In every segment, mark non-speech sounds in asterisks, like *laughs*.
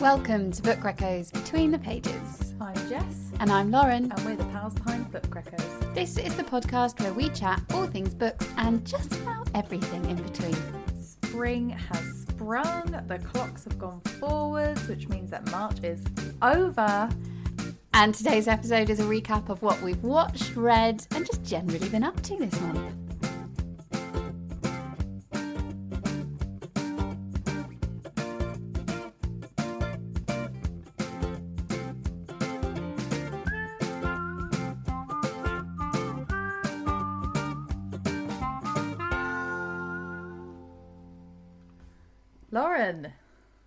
Welcome to Book Reccos Between the Pages. I'm Jess, And I'm Lauren. and we're the pals behind Book Reccos. This is the podcast where we chat all things books and just about everything in between. Spring has sprung, the clocks have gone forwards, which means that March is over. And today's episode is a recap of what we've watched, read, and just generally been up to this month. Lauren,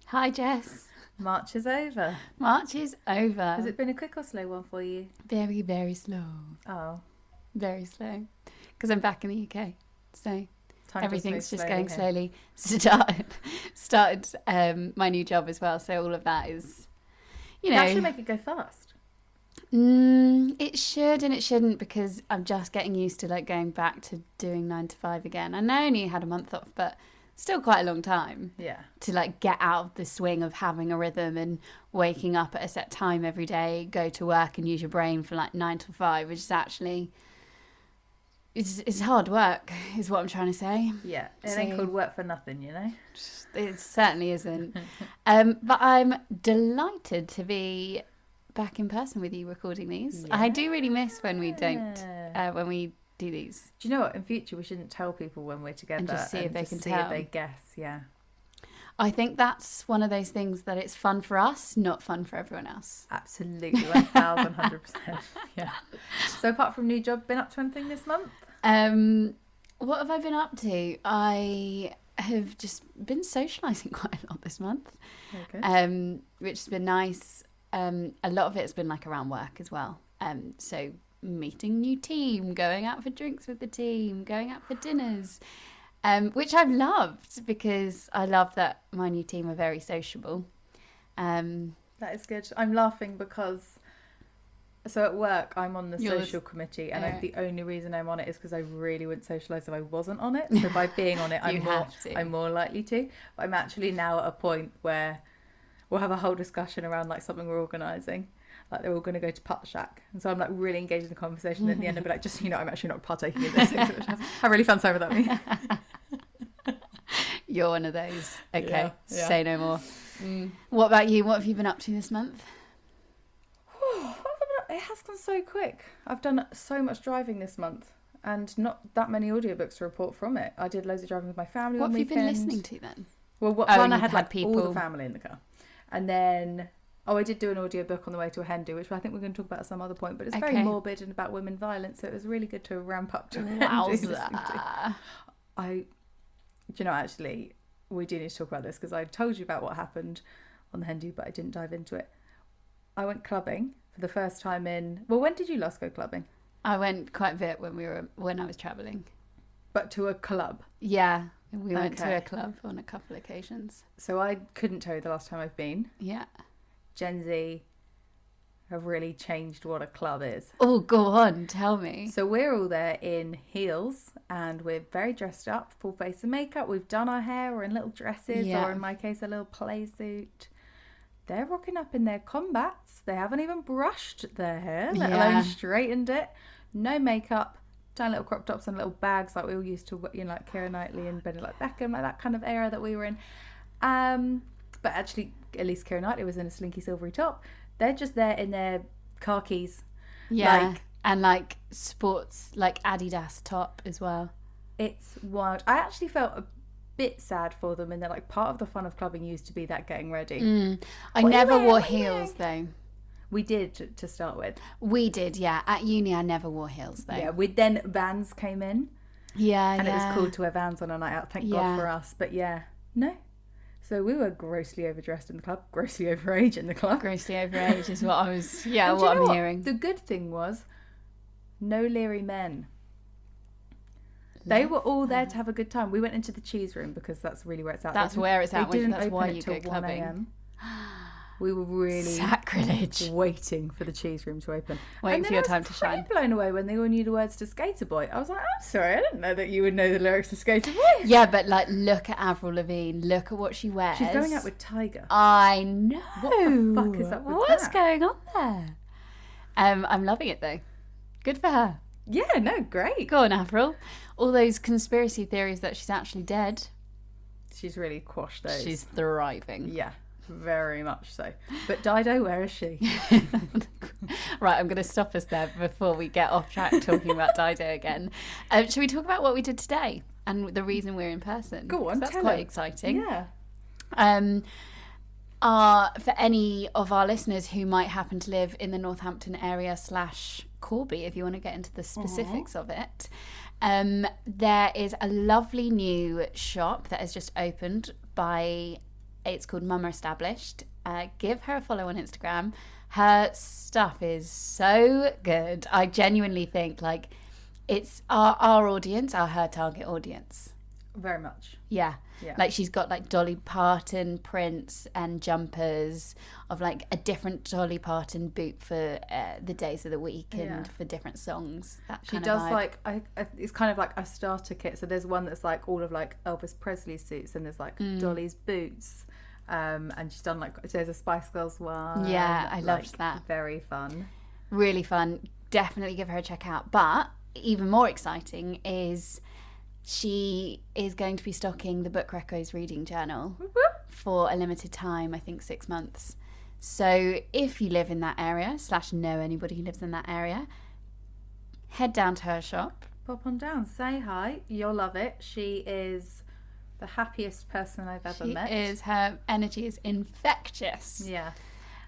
Hi, Jess. March is over. March is over. Has it been a quick or slow one for you? Very, very slow. Oh, Very slow. Because I'm back in the UK. So time everything's just going slowly *laughs* slowly. Started, started um, my new job as well. So all of that is, you know, That should make it go fast. Mm, it should and it shouldn't because I'm just getting used to like going back to doing nine to five again. I know I only had a month off, but still quite a long time Yeah. to like get out of the swing of having a rhythm and waking up at a set time every day, go to work and use your brain for like nine to five, which is actually it's, it's hard work, is what I'm trying to say. Yeah. It So- ain't called work for nothing, you know? It certainly isn't. *laughs* um, but I'm delighted to be back in person with you recording these. I do really miss when we don't uh, when we do these. Do you know what? In future, we shouldn't tell people when we're together And just see if they can see tell. if they guess. Yeah. I think that's one of those things that it's fun for us, not fun for everyone else. Absolutely, one thousand hundred percent. *laughs* Yeah. So apart from new job, been up to anything this month? Um, what have I been up to? I have just been socialising *laughs* quite a lot this month, um, which has been nice. Um, a lot of it's been like around work as well. Um, so meeting new team, going out for drinks with the team, going out for dinners, um, which I've loved because I love that my new team are very sociable. Um, that is good. I'm laughing because so at work I'm on the social committee, and I, the only reason I'm on it is because I really wouldn't socialise if I wasn't on it. So by *laughs* being on it, I'm more. I'm more likely to. But I'm actually now at a point where we'll have a whole discussion around like something we're organising. Like they're all going to go to Puttshack, and so I'm like really engaged in the conversation. And at the end, I'll be like, just so you know, I'm actually not partaking in this. *laughs* a really fun time without me. *laughs* you're one of those. Okay, Yeah, yeah. say no more. Mm. What about you? What have you been up to this month? It has gone so quick. I've done so much driving this month and not that many audiobooks to report from it. I did loads of driving with my family What have you been listening to then? Well, what, Oh, one I had had like all people- the family in the car. And then, oh, I did do an audiobook on the way to a Hindu, which I think we're going to talk about at some other point, but it's very morbid and about women violence, so it was really good to ramp up to. *laughs* Wowza. I, do you know, actually, we do need to talk about this because I told you about what happened on the Hindu, but I didn't dive into it. I went clubbing for the first time in. Well, when did you last go clubbing? I went quite a bit when we were when I was traveling. But to a club. Yeah, we went to a club on a couple of occasions. So I couldn't tell you the last time I've been. Yeah. Gen Z have really changed what a club is. Oh, go on, tell me. So we're all there in heels and we're very dressed up, full face of makeup. We've done our hair, we're in little dresses, Yeah. or in my case, a little play suit. They're rocking up in their combats. They haven't even brushed their hair, let Yeah. alone straightened it. No makeup, tiny little crop tops and little bags like we all used to, you know, like Keira Knightley and Benedict Beckham, like that kind of era that we were in. Um, but actually, at least Keira Knightley was in a slinky silvery top. They're just there in their khakis. Yeah, like- and like sports, like Adidas top as well. It's wild. I actually felt a bit sad for them, and they're like part of the fun of clubbing used to be that getting ready. Mm. I What never wore What are you heels though. We did to, to start with. We did, yeah. At uni, I never wore heels though. Yeah, we then Vans came in, yeah, and yeah. it was cool to wear Vans on a night out. Thank Yeah. God for us. But yeah, no. So we were grossly overdressed in the club, grossly *laughs* overage in the club. Grossly overage is what I was. Yeah, And do you what I'm hearing. The good thing was, no leery men. They were all there to have a good time. We went into the cheese room because that's really where it's at. That's where it's at, They didn't that's open why it you till go 1 clubbing. a.m. We were really Sacrilege. waiting for the cheese room to open. Waiting for your I was time to shine. blown away when they all knew the words to Skater Boy. I was like, I'm sorry, I didn't know that you would know the lyrics to Skater Boy. Yeah, but like, look at Avril Lavigne. Look at what she wears. She's going out with Tyga. I know. What the fuck is up What's that? going on there? Um, I'm loving it though. Good for her. Yeah, no, great. Go on, Avril. All those conspiracy theories that she's actually dead. She's really quashed those. She's thriving. yeah, very much so. But Dido, where is she? *laughs* right, I'm going to stop us there before we get off track talking about Dido again. Um, should we talk about what we did today and the reason we're in person? Go on, that's quite her. exciting. Yeah. Um, uh, for any of our listeners who might happen to live in the Northampton area slash Corby, if you want to get into the specifics of it, um, there is a lovely new shop that has just opened by. It's called Mama Established. Uh, give her a follow on Instagram. Her stuff is so good. I genuinely think like it's our our audience, are her target audience. Very much. Yeah. Yeah. Like she's got like Dolly Parton prints and jumpers of like a different Dolly Parton boot for uh, the days of the week and Yeah. for different songs. That She kind does like I, I, it's kind of like a starter kit. So there's one that's like all of like Elvis Presley suits, and there's like Mm. Dolly's boots, um, and she's done like there's a Spice Girls one. Yeah, I loved that. Very fun. really fun. Definitely give her a check out. But even more exciting is she is going to be stocking the Book Reccos reading journal Whoop, whoop. for a limited time, I think six months. So if you live in that area, slash know anybody who lives in that area, head down to her shop. Pop on down, say hi. You'll love it. She is the happiest person I've ever She met. is her energy is infectious. Yeah.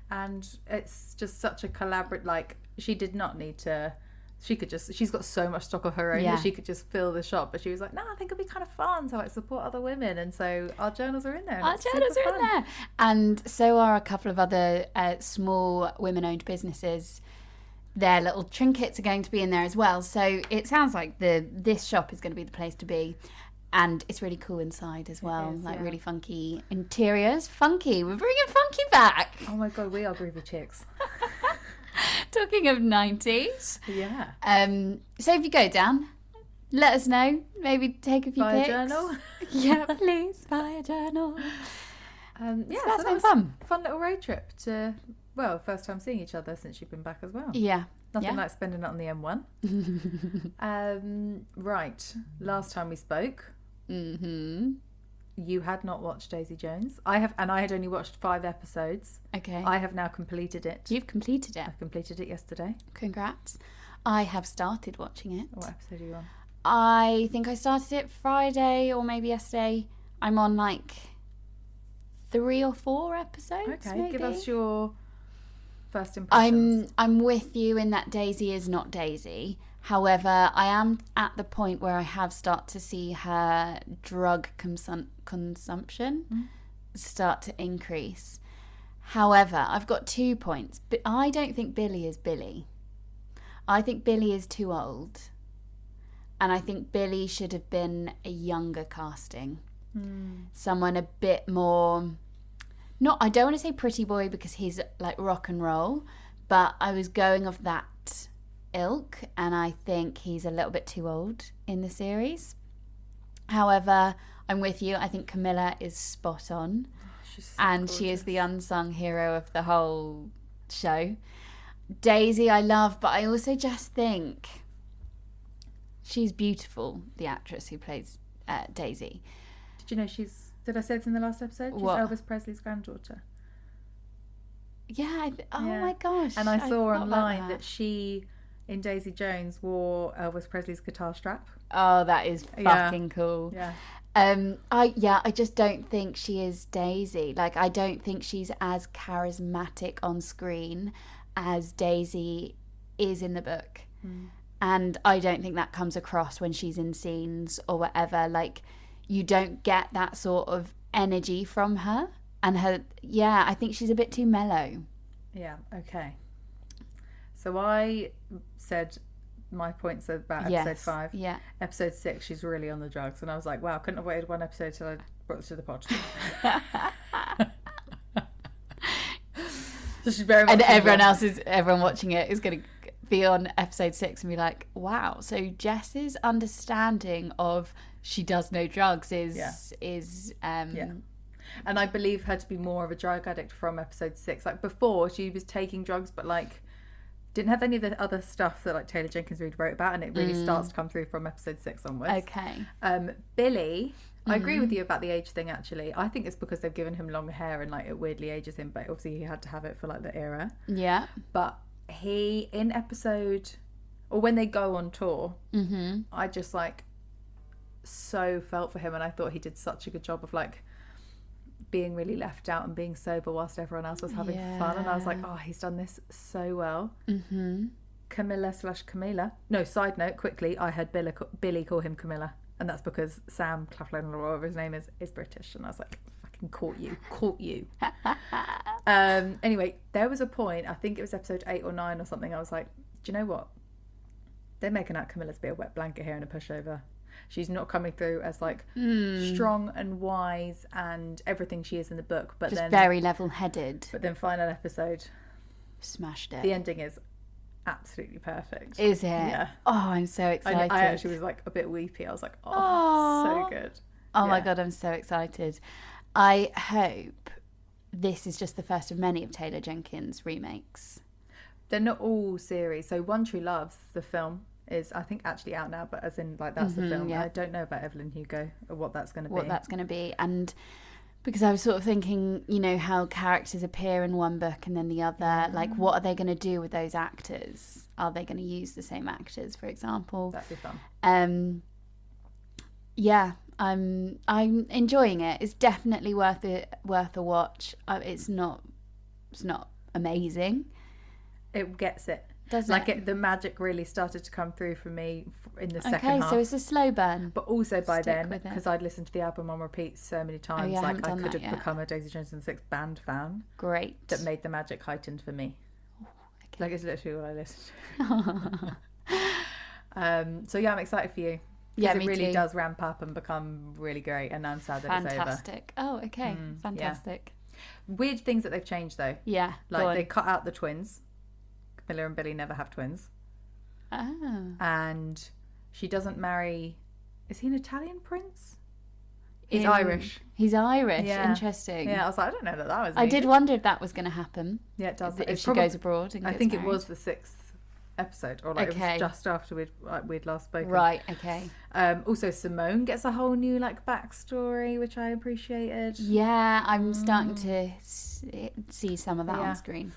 And it's just such a collaborative. like she did not need to she could just she's got so much stock of her own Yeah. that she could just fill the shop but she was like no i think it'd be kind of fun to like support other women and so our journals are in there Our journals are in there, and so are a couple of other uh, small women-owned businesses. Their little trinkets are going to be in there as well. So it sounds like the this shop is going to be the place to be, and it's really cool inside as well. is, like yeah. really funky interiors, funky. We're bringing funky back. oh my god we are groovy chicks *laughs* Talking of nineties, yeah um, so if you go down, let us know. Maybe take a few buy a journal *laughs* yeah, *laughs* please buy a journal. um yeah So so that's that been was fun. fun little road trip to well first time seeing each other since you've been back as well Yeah. Nothing Yeah. like spending it on the M1. um, right. Last time we spoke, mm-hmm. you had not watched Daisy Jones. I have, and I had only watched five episodes. Okay. I have now completed it. You've completed it. I've completed it yesterday. Congrats. I have started watching it. What episode are you on? I think I started it Friday or maybe yesterday. I'm on like three or four episodes. Okay, maybe. give us your first impressions. I'm I'm with you in that Daisy is not Daisy. However, I am at the point where I have start to see her drug consum- consumption Mm. start to increase. However, I've got two points. But I don't think Billy is Billy. I think Billy is too old. And I think Billy should have been a younger casting. Hmm. Someone a bit more not I don't want to say pretty boy because he's like rock and roll, but I was going of that ilk and I think he's a little bit too old in the series. However, I'm with you. I think Camilla is spot on She's so and she is the unsung hero of the whole show. Daisy, I love, but I also just think she's beautiful. The actress who plays uh, Daisy. Did you know she's? Did I say this in the last episode? She's What? Elvis Presley's granddaughter. Yeah. I th- oh Yeah. my gosh. And I saw about online that. she, in Daisy Jones, wore Elvis Presley's guitar strap. Oh, that is Yeah. fucking cool. Yeah. Um, I yeah, I just don't think she is Daisy. Like, I don't think she's as charismatic on screen as Daisy is in the book, Mm. and I don't think that comes across when she's in scenes or whatever. Like, you don't get that sort of energy from her, and her yeah, I think she's a bit too mellow. Yeah. Okay. So I said my points about episode yes, five. yeah. Episode six, she's really on the drugs, and I was like, wow, couldn't have waited one episode till I brought this to the pod. *laughs* *laughs* so She's very and everyone else is everyone watching it is going to be on episode six and be like, "Wow!" So Jess's understanding of she does know drugs is Yeah. is um, Yeah. And I believe her to be more of a drug addict from episode six. Like before, she was taking drugs, but like didn't have any of the other stuff that like Taylor Jenkins Reid wrote about, and it really starts to come through from episode six onwards. okay. Um, Billy, I agree with you about the age thing. Actually, I think it's because they've given him long hair and like it weirdly ages him, but obviously he had to have it for like the era. Yeah. But he in episode or when they go on tour, Mm-hmm. I just like so felt for him, and I thought he did such a good job of like being really left out and being sober whilst everyone else was having fun. And I was like, oh, he's done this so well. Mm-hmm. Camilla slash Camila. No, side note, quickly, I heard Billy, Billy call him Camilla, and that's because Sam Claflin or whatever his name is is British, and I was like, fucking caught you, caught you. *laughs* um. Anyway, there was a point. I think it was episode eight or nine or something. I was like, do you know what? They're making out Camilla to be a wet blanket here and a pushover. She's not coming through as like Mm. strong and wise and everything she is in the book. But Just then, very level-headed. but then final episode, Smashed it. the ending is absolutely perfect. Is it? Yeah. Oh, I'm so excited. I actually was like a bit weepy. I was like, oh, Aw. so good. Oh my god, I'm so excited. I hope this is just the first of many of Taylor Jenkins' remakes. They're not all series. So One True Loves, the film, is I think actually out now, but as in like that's the Mhm, film. yeah. I don't know about Evelyn Hugo or what that's going to be. What that's going to be, and because I was sort of thinking, you know, how characters appear in one book and then the other. Like, what are they going to do with those actors? Are they going to use the same actors, for example? That'd be fun. um yeah i'm i'm enjoying it it's definitely worth it worth a watch it's not it's not amazing It gets it. does Like it it, the magic really started to come through for me in the okay second half. Okay, so it's a slow burn but also by Stick then, because I'd listened to the album on repeat so many times, yeah, like haven't I could have yet. become a Daisy Jones and Six band fan great that made the magic heightened for me. okay. Like it's literally what I listened to. *laughs* *laughs* um, so yeah, I'm excited for you. Yeah it really too. does ramp up and become really great, and I'm sad that it's over. fantastic oh okay Mm, yeah. fantastic Weird things that they've changed though, yeah, like they cut out the twins. Camilla and Billy never have twins, oh. and she doesn't marry. Is he an Italian prince? He's In- Irish. he's irish Yeah. interesting Yeah, I was like, I don't know that that was. i did wonder if that was going to happen Yeah, it does. if she probably- goes abroad and I think it was the sixth episode, or like it was just after we'd like, we'd last spoken. right okay Um, also, Simone gets a whole new like backstory, which I appreciated. Yeah, I'm starting to see some of that Mm. Yeah. on screen.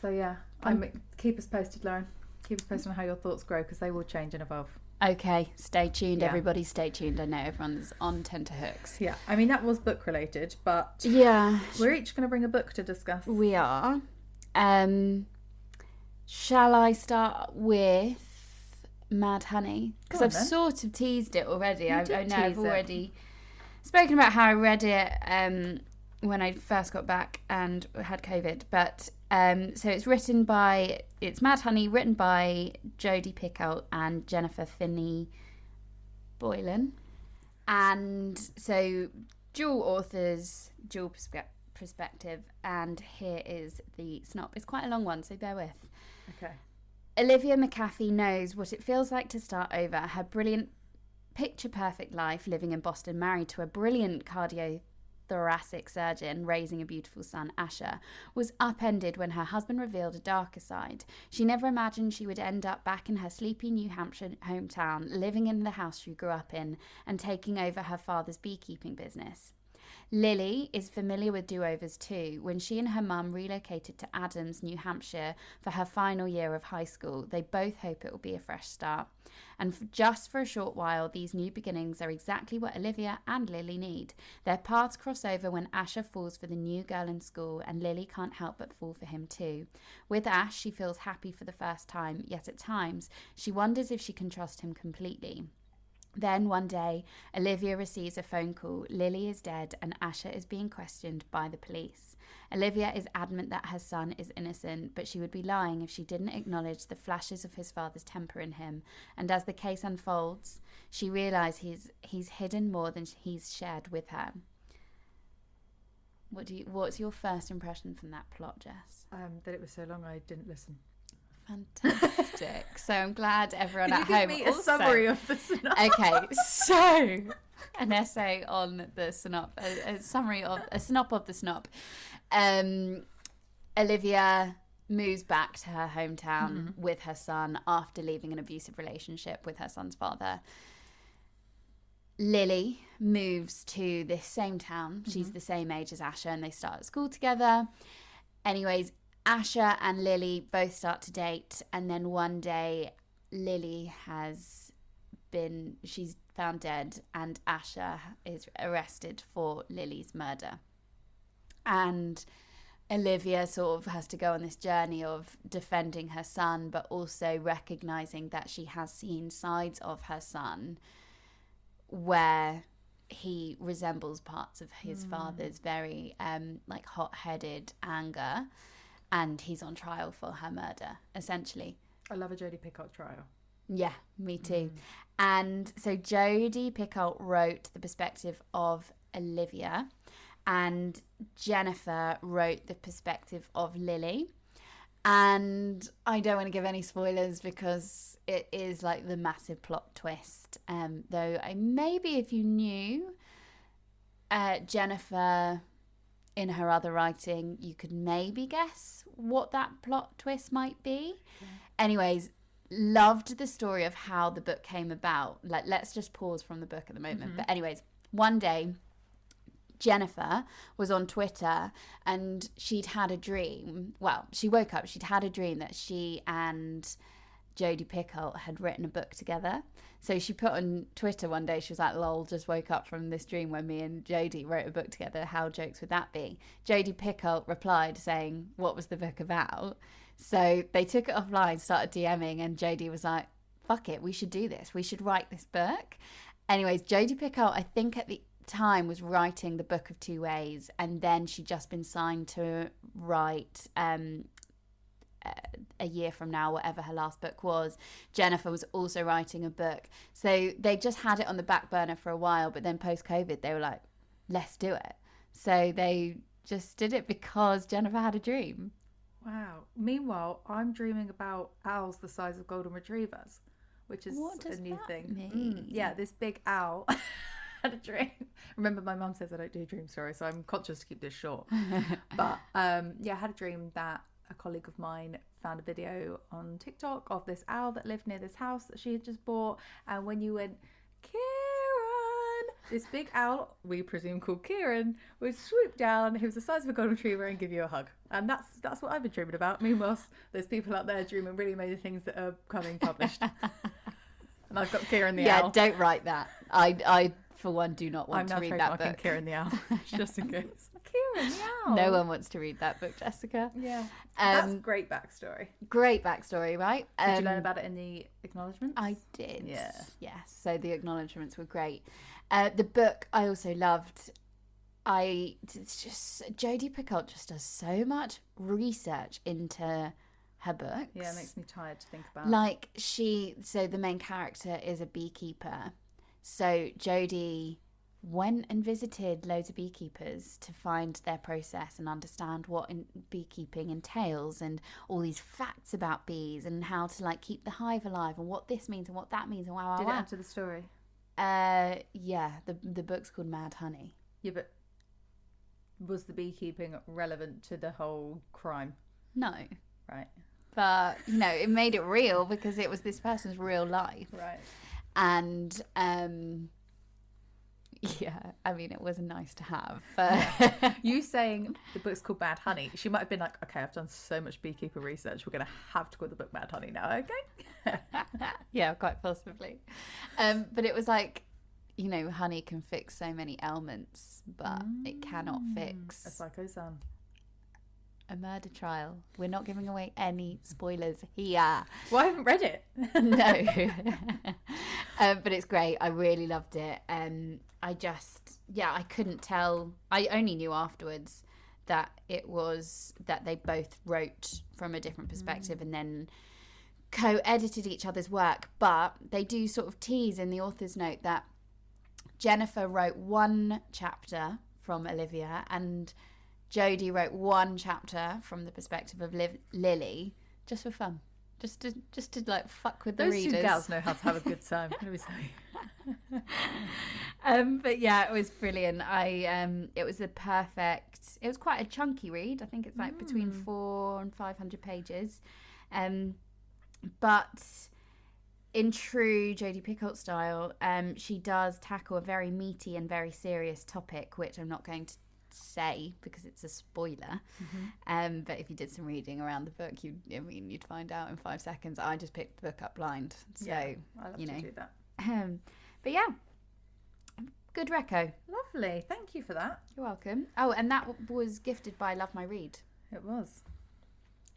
So yeah, I'm, keep us posted, Lauren. Keep us posted on how your thoughts grow because they will change and evolve. Okay, stay tuned, Yeah. everybody. Stay tuned. I know everyone's on tenterhooks. Yeah, I mean that was book related, but Yeah, we're each going to bring a book to discuss. we are. Um, shall I start with Mad Honey? Because I've then. sort of teased it already. I, I know I've tease it. already spoken about how I read it um, when I first got back and had COVID. But um, so it's written by it's Mad Honey, written by Jodi Picoult and Jennifer Finney Boylan, and so dual authors, dual perspe- perspective. And here is the snop. It's quite a long one, so bear with. Okay. Olivia McAfee knows what it feels like to start over. Her brilliant, picture perfect life living in Boston, married to a brilliant cardiothoracic surgeon, raising a beautiful son, Asher, was upended when her husband revealed a darker side. She never imagined she would end up back in her sleepy New Hampshire hometown, living in the house she grew up in, and taking over her father's beekeeping business. Lily is familiar with do overs too. When she and her mum relocated to Adams, New Hampshire for her final year of high school, they both hope it will be a fresh start. And for just for a short while, these new beginnings are exactly what Olivia and Lily need. Their paths cross over when Asher falls for the new girl in school, and Lily can't help but fall for him too. With Ash, she feels happy for the first time, yet at times she wonders if she can trust him completely. Then one day, Olivia receives a phone call. Lily is dead and Asher is being questioned by the police. Olivia is adamant that her son is innocent, but she would be lying if she didn't acknowledge the flashes of his father's temper in him. And as the case unfolds, she realizes he's, he's hidden more than he's shared with her. What do you? What's your first impression from that plot, Jess? Um, that it was so long I didn't listen. Fantastic. *laughs* so I'm glad everyone Can at you home. give me a also- summary of the synopsis? Okay, *laughs* so an essay on the synop, a, a summary of a synop of the snop. Um, Olivia moves back to her hometown with her son after leaving an abusive relationship with her son's father. Lily moves to this same town. She's the same age as Asher, and they start at school together. Anyways, Asher and Lily both start to date, and then one day, Lily has been she's found dead, and Asher is arrested for Lily's murder. And Olivia sort of has to go on this journey of defending her son, but also recognizing that she has seen sides of her son where he resembles parts of his father's very um like hot-headed anger and he's on trial for her murder essentially I love a Jodie Pickard trial. yeah me too and so jodie pickle wrote the perspective of olivia and jennifer wrote the perspective of lily and I don't want to give any spoilers because it is like the massive plot twist. Um, though I maybe if you knew uh, Jennifer in her other writing, you could maybe guess what that plot twist might be. Anyways, loved the story of how the book came about. Like, let's just pause from the book at the moment. Mm-hmm. But anyways, one day Jennifer was on Twitter and she'd had a dream. Well, she woke up, she'd had a dream that she and Jodie Pickle had written a book together. So she put on Twitter one day, she was like, lol, just woke up from this dream when me and Jodie wrote a book together. How jokes would that be? Jodie Pickle replied saying, what was the book about? So they took it offline, started DMing, and Jodie was like, fuck it, we should do this. We should write this book. Anyways, Jodie Pickle, I think at the time was writing the book of two ways and then she'd just been signed to write um a year from now whatever her last book was jennifer was also writing a book so they just had it on the back burner for a while but then post covid they were like let's do it so they just did it because jennifer had a dream Wow. Meanwhile, I'm dreaming about owls the size of golden retrievers, which is What does a new that thing. mean? Mm, yeah, this big owl *laughs* had a dream. Remember, my mum says I don't do dream stories, so I'm conscious to keep this short. *laughs* but um, yeah, I had a dream that a colleague of mine found a video on TikTok of this owl that lived near this house that she had just bought, and when you went, Kieran, this big owl, we presume called Kieran, would swoop down. He was the size of a golden retriever and give you a hug, and that's that's what I've been dreaming about. Meanwhile, there's people out there dreaming really amazing things that are coming published, *laughs* and I've got Kieran the yeah owl. Yeah, don't write that i i for one do not want I'm to read that book Kieran the owl, *laughs* just in case. Kieran no one wants to read that book jessica Yeah, that's um great backstory. great backstory right Did you Um, learn about it in the acknowledgements? I did. Yeah. Yes. So the acknowledgements were great. Uh, the book I also loved. I it's just Jodi Picoult just does so much research into her books. Yeah, it makes me tired to think about. like she. So the main character is a beekeeper. So Jodie went and visited loads of beekeepers to find their process and understand what in beekeeping entails and all these facts about bees and how to like keep the hive alive and what this means and what that means and wow wow Did it wow. enter the story? Uh, yeah, the the book's called Mad Honey. Yeah, but was the beekeeping relevant to the whole crime? No, Right. but you know it made it real because it was this person's real life, Right. and um, *laughs* yeah, I mean it was nice to have. *laughs* But You saying the book's called Bad Honey? She might have been like, "Okay, I've done so much beekeeper research. We're gonna have to call the book Mad Honey now." Okay. *laughs* yeah, quite possibly. Um, but it was like, you know, honey can fix so many ailments, but it cannot fix. A fix psycho son. a murder trial. We're not giving away any spoilers here. Well, I haven't read it. no. um, but it's great. I really loved it. Um, I just, yeah, I couldn't tell. I only knew afterwards that it was that they both wrote from a different mm. perspective and then co-edited each other's work. But they do sort of tease in the author's note that Jennifer wrote one chapter from Olivia and Jodie wrote one chapter from the perspective of Liv- Lily, just for fun, just to just to like fuck with the Those readers. two gals know how to have a good time. Let me say. *laughs* um, but yeah, it was brilliant. I um, it was a perfect. It was quite a chunky read. I think it's like between four and five hundred pages, um, but in true Jodi Picoult style, um, she does tackle a very meaty and very serious topic, which I'm not going to say because it's a spoiler. Um, but if you did some reading around the book, you I mean you'd find out in five seconds. I just picked the book up blind, so yeah, I love you to know. do that. *laughs* um, but yeah, good reco. Lovely. Thank you for that. You're welcome. Oh, and that w- was gifted by Love My Read. It was.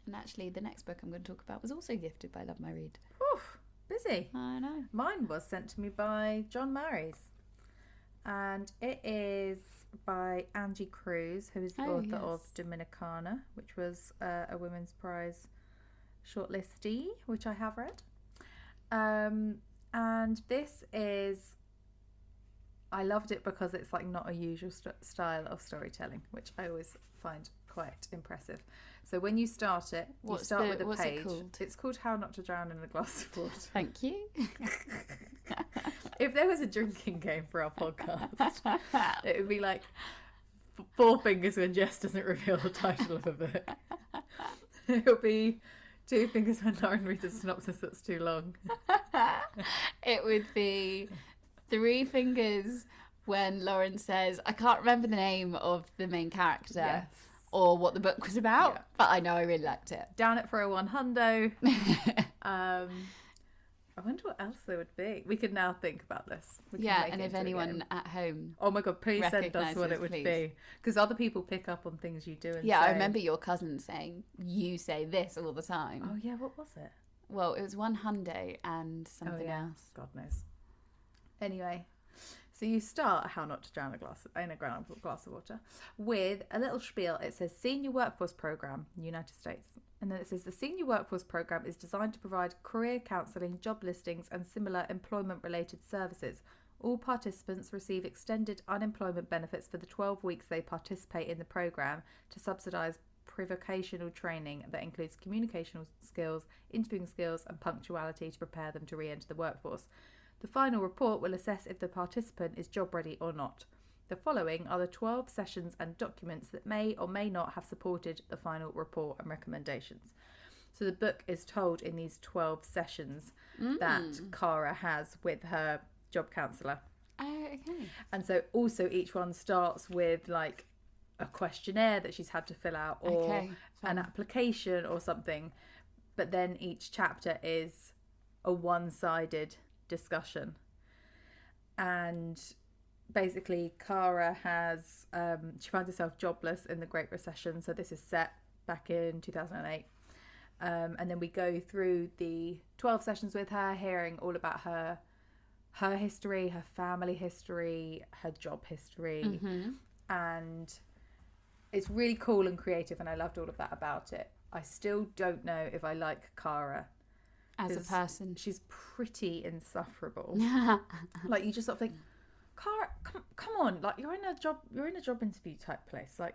And actually, the next book I'm going to talk about was also gifted by Love My Read. Whew, busy. I know. Mine was sent to me by John Murrays. And it is by Angie Cruz, who is the Oh, author yes. of Dominicana, which was uh, a Women's Prize shortlistee, which I have read. Um, and this is, I loved it because it's like not a usual st- style of storytelling, which I always find quite impressive. So when you start it, you start the- with a what's it page. called? It's called How Not to Drown in a Glass of Water. Thank you. *laughs* if there was a drinking game for our podcast, *laughs* it would be like Four Fingers when Jess doesn't reveal the title of a book. *laughs* it would be Two Fingers when Lauren reads a synopsis that's too long. *laughs* it would be Three Fingers when Lauren says, I can't remember the name of the main character Yes. or what the book was about, Yeah. but I know I really liked it. Down it for a one hundo. Um, I wonder what else there would be. We could now think about this. Yeah, and if anyone at home. Oh my god, please send us what it would please. be. Because other people pick up on things you do and Yeah, I remember your cousin saying, You say this all the time. Oh yeah, what was it? Well, it was one hundo and something Oh, yeah. else. God knows. Anyway, so you start how not to drown a glass in a glass of water with a little spiel. It says Senior Workforce Program, United States, and then it says the Senior Workforce Program is designed to provide career counselling, job listings, and similar employment-related services. All participants receive extended unemployment benefits for the 12 weeks they participate in the program to subsidise provocational training that includes communicational skills, interviewing skills, and punctuality to prepare them to re enter the workforce. The final report will assess if the participant is job ready or not. The following are the 12 sessions and documents that may or may not have supported the final report and recommendations. So the book is told in these 12 sessions that mm. Cara has with her job counsellor. Oh, okay. And so also each one starts with like a questionnaire that she's had to fill out or Okay, an application or something. But then each chapter is a one sided discussion. And basically, Cara has, um, she finds herself jobless in the Great Recession. So this is set back in 2008. Um, and then we go through the 12 sessions with her, hearing all about her her history, her family history, her job history, Mm-hmm. and it's really cool and creative, and I loved all of that about it. I still don't know if I like Cara. As a person. She's pretty insufferable. *laughs* like you just sort of think, Cara, come, come on, like you're in a job, you're in a job interview type place, like.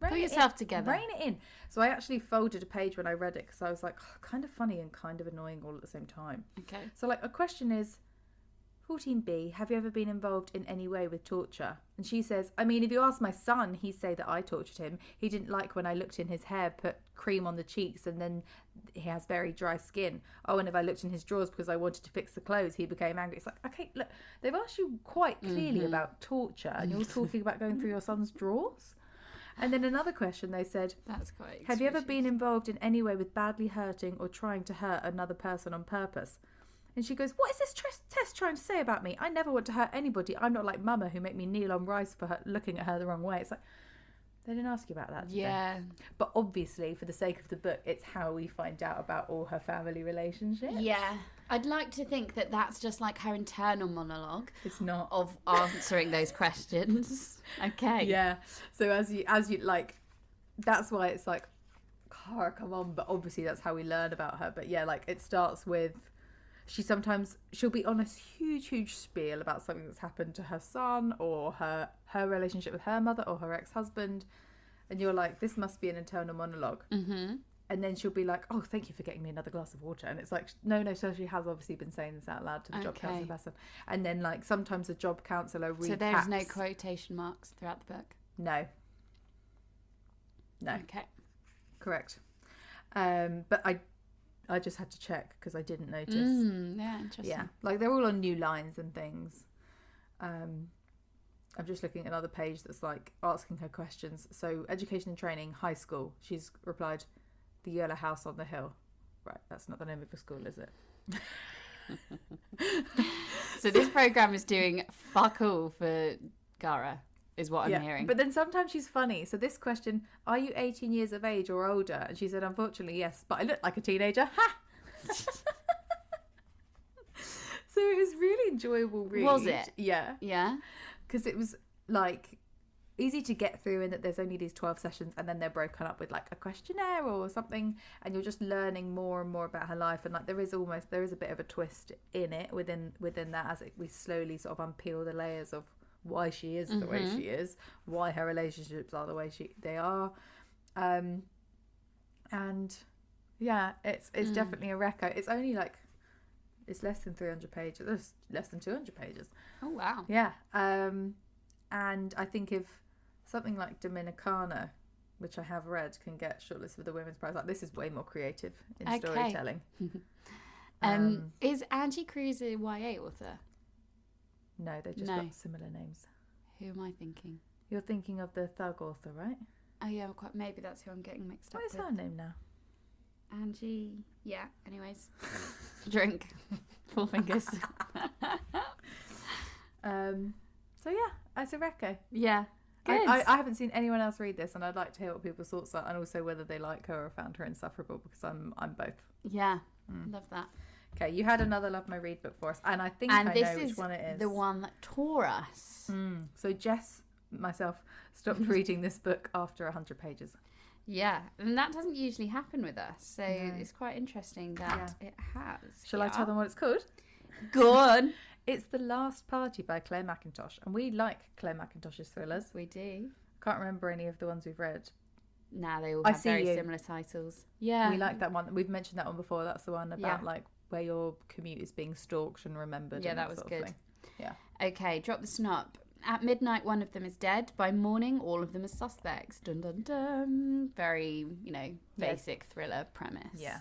Put yourself in, together. Rein it in. So I actually folded a page when I read it because I was like, "Oh, kind of funny and kind of annoying all at the same time. Okay. So, like, a question is 14b, have you ever been involved in any way with torture? And she says, I mean, if you ask my son, he'd say that I tortured him. He didn't like when I looked in his hair, put cream on the cheeks, and then he has very dry skin. Oh, and if I looked in his drawers because I wanted to fix the clothes, he became angry. It's like, okay, look, they've asked you quite clearly mm-hmm. about torture, and you're talking about going through your son's drawers. And then another question they said, That's quite. have you ever been involved in any way with badly hurting or trying to hurt another person on purpose? And she goes, What is this tr- test trying to say about me? I never want to hurt anybody. I'm not like Mama who make me kneel on rice for her, looking at her the wrong way. It's like, they didn't ask you about that. did they? Yeah. But obviously, for the sake of the book, it's how we find out about all her family relationships. Yeah. I'd like to think that that's just like her internal monologue It's not. of answering those questions. *laughs* Okay. Yeah. So as you, as you like, that's why it's like, Cara, come on. But obviously, that's how we learn about her. But yeah, like it starts with she sometimes she'll be on a huge huge spiel about something that's happened to her son or her her relationship with her mother or her ex-husband and you're like, this must be an internal monologue. Mm-hmm. And then she'll be like, "Oh, thank you for getting me another glass of water." And it's like, no, no. So she has obviously been saying this out loud to the job counselor person. And then like sometimes the job counselor recaps. So there's no quotation marks throughout the book. No. No. Okay. Correct. Um, but I, I just had to check because I didn't notice. Mm, yeah, interesting. Yeah, like they're all on new lines and things. Um, I'm just looking at another page that's like asking her questions. So, education and training, high school. She's replied, "The Yellow House on the Hill." Right, that's not the name of the school, is it? *laughs* So this program is doing fuck all for Cara, is what I'm hearing. But then sometimes she's funny. So this question, "Are you 18 years of age or older?" And she said, "Unfortunately, yes, but I look like a teenager." Ha! *laughs* so it was really enjoyable. Read. Was it? Yeah. yeah. because it was like easy to get through in that there's only these 12 sessions and then they're broken up with like a questionnaire or something and you're just learning more and more about her life and like there is almost there is a bit of a twist in it within within that as it, we slowly sort of unpeel the layers of why she is the way she is why her relationships are the way she they are um and yeah it's it's definitely a record it's only like it's less than 300 pages it's less than 200 pages Oh wow. yeah. Um, and I think if something like Dominicana, which I have read, can get shortlisted for the Women's Prize, like this is way more creative in Okay. storytelling. *laughs* Um, is Angie Cruz a YA author? No, they just No. got similar names. Who am I thinking? You're thinking of the Thug author, right? Oh yeah, quite maybe that's who I'm getting mixed up What is with. her name now? Angie. Yeah. Anyways, *laughs* drink. *laughs* Four fingers. *laughs* Um, so yeah, it's a reco. yeah. I, Good. I, I haven't seen anyone else read this, and I'd like to hear what people's thoughts are, and also whether they like her or found her insufferable, because I'm I'm both. yeah. Mm. Love that. Okay, you had another love my read book for us, and I think And I this know is which one it is. the one that tore us. Mm. So Jess, myself, stopped *laughs* reading this book after 100 pages. Yeah, and that doesn't usually happen with us, so No. it's quite interesting that it has. Shall I tell them what it's called? Go on. *laughs* It's The Last Party by Clare Mackintosh, and we like Clare Mackintosh's thrillers. We do. Can't remember any of the ones we've read. Now they all I have very You. similar titles. Yeah. We like that one. We've mentioned that one before. That's the one about Yeah. like where your commute is being stalked and remembered. Yeah, and that was sort good. Yeah. Okay, drop the snop. At midnight, one of them is dead. By morning, all of them are suspects. Dun dun dun. Very, you know, Yeah. basic thriller premise. Yeah.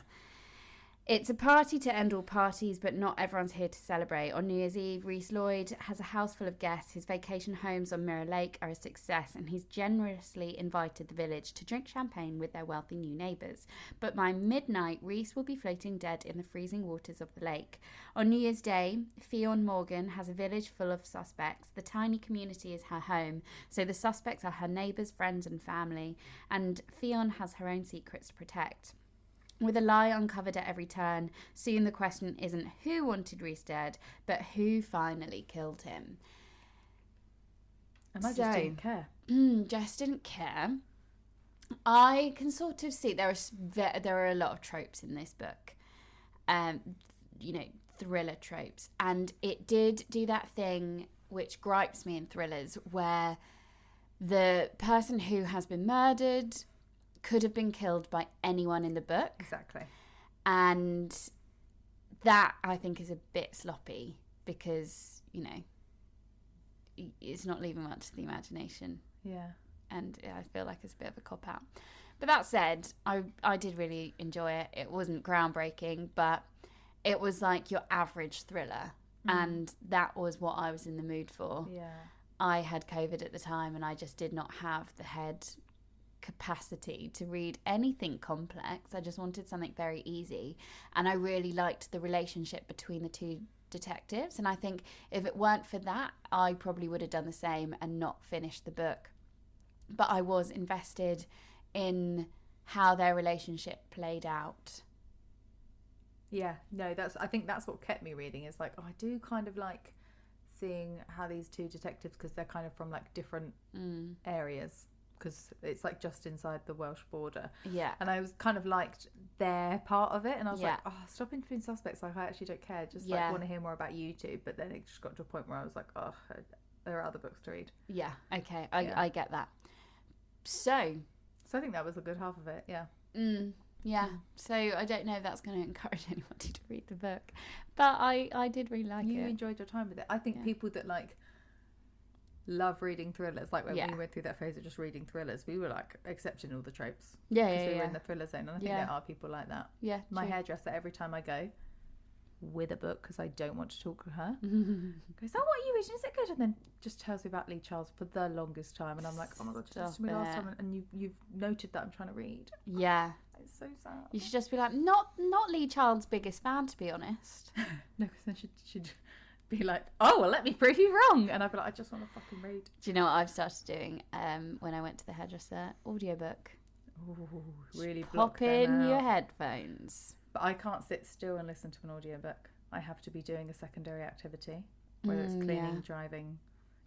It's a party to end all parties, but not everyone's here to celebrate. On New Year's Eve, Rhys Lloyd has a house full of guests. His vacation homes on Mirror Lake are a success, and he's generously invited the village to drink champagne with their wealthy new neighbours. But by midnight, Rhys will be floating dead in the freezing waters of the lake. On New Year's Day, Ffion Morgan has a village full of suspects. The tiny community is her home, so the suspects are her neighbours, friends, and family, and Ffion has her own secrets to protect. With a lie uncovered at every turn, soon the question isn't who wanted Rhys dead, but who finally killed him. And I just So- didn't care. *clears throat* Mm, Jess didn't care. I can sort of see there are there are a lot of tropes in this book, um, you know, thriller tropes, and it did do that thing which gripes me in thrillers, where the person who has been murdered could have been killed by anyone in the book Exactly. and that I think is a bit sloppy because you know it's not leaving much to the imagination, Yeah. and I feel like it's a bit of a cop out. But that said, I I did really enjoy it. It wasn't groundbreaking, but it was like your average thriller, mm. and that was what I was in the mood for. Yeah. I had COVID at the time and I just did not have the head capacity to read anything complex. I just wanted something very easy. And I really liked the relationship between the two detectives. And I think if it weren't for that, I probably would have done the same and not finished the book. But I was invested in how their relationship played out. Yeah, no, that's. I think that's what kept me reading. Is like, oh, I do kind of like seeing how these two detectives, because they're kind of from like different Mm. areas, because it's like just inside the Welsh border, Yeah. and I was kind of liked their part of it, and I was Yeah. like, oh, stop interviewing suspects. Like, I actually don't care. Just Yeah. like want to hear more about you two. But then it just got to a point where I was like, oh, there are other books to read. Yeah, okay, I, Yeah. I get that. So, So I think that was a good half of it. Yeah. Mm, yeah. So I don't know if that's going to encourage *laughs* anybody to read the book, but I I did really like you it. You enjoyed your time with it. I think people that like love reading thrillers, like when Yeah. we went through that phase of just reading thrillers, we were like accepting all the tropes Yeah, because yeah, we were in the thriller zone. And I think Yeah. there are people like that. yeah. My true. hairdresser, every time I go with a book because I don't want to talk to her, *laughs* goes, "Oh, what are you reading? Is it good?" And then just tells me about Lee Child's for the longest time, and I'm like, "Oh my god, Stop just me last time, and you you've noted that I'm trying to read." Yeah. *laughs* It's so sad. You should just be like, not not Lee Child's biggest fan, to be honest. *laughs* No, because then she'd, she'd be like, "Oh, well, let me prove you wrong," and I'd be like, "I just want to fucking read." Do you know what I've started doing um, when I went to the hairdresser? Audiobook. Ooh, really block Pop in your headphones. But I can't sit still and listen to an audiobook. I have to be doing a secondary activity, whether it's Mm, cleaning, yeah. driving.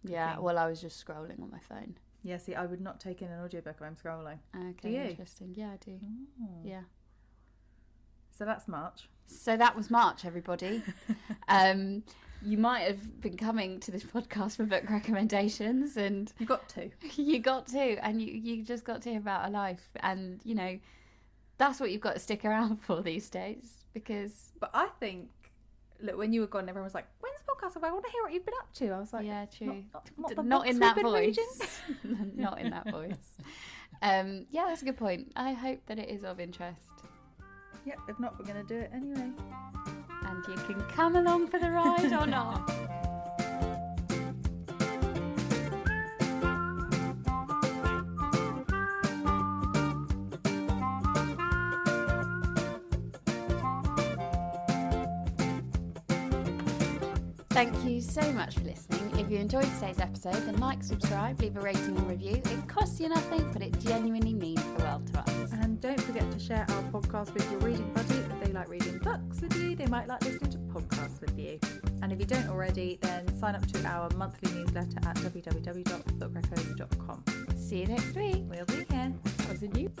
Yeah, Cooking. well, I was just scrolling on my phone. Yeah, see, I would not take in an audiobook if I'm scrolling. Okay, you? interesting. Yeah, I do. Yeah. So that's March. So that was March, everybody. *laughs* um, you might have been coming to this podcast for book recommendations, and You got two. *laughs* you got to, and you, you just got to hear about a life. And, you know, that's what you've got to stick around for these days because, But I think, look, when you were gone, everyone was like, "When's the podcast? I want to hear what you've been up to." I was like, yeah, true. Not, not, not not in that voice. *laughs* not in that voice. Um, yeah, that's a good point. I hope that it is of interest. Yep. If not, we're going to do it anyway. And you can come along for the ride or not. *laughs* Thank you so much for listening. If you enjoyed today's episode, then like, subscribe, leave a rating and review. It costs you nothing, but it genuinely means the world to us. And don't forget to share our podcast with your reading buddy. If they like reading books with you, they might like listening to podcasts with you. And if you don't already, then sign up to our monthly newsletter at www.bookreccos.com. See you next week. We'll be here. Wasn't you?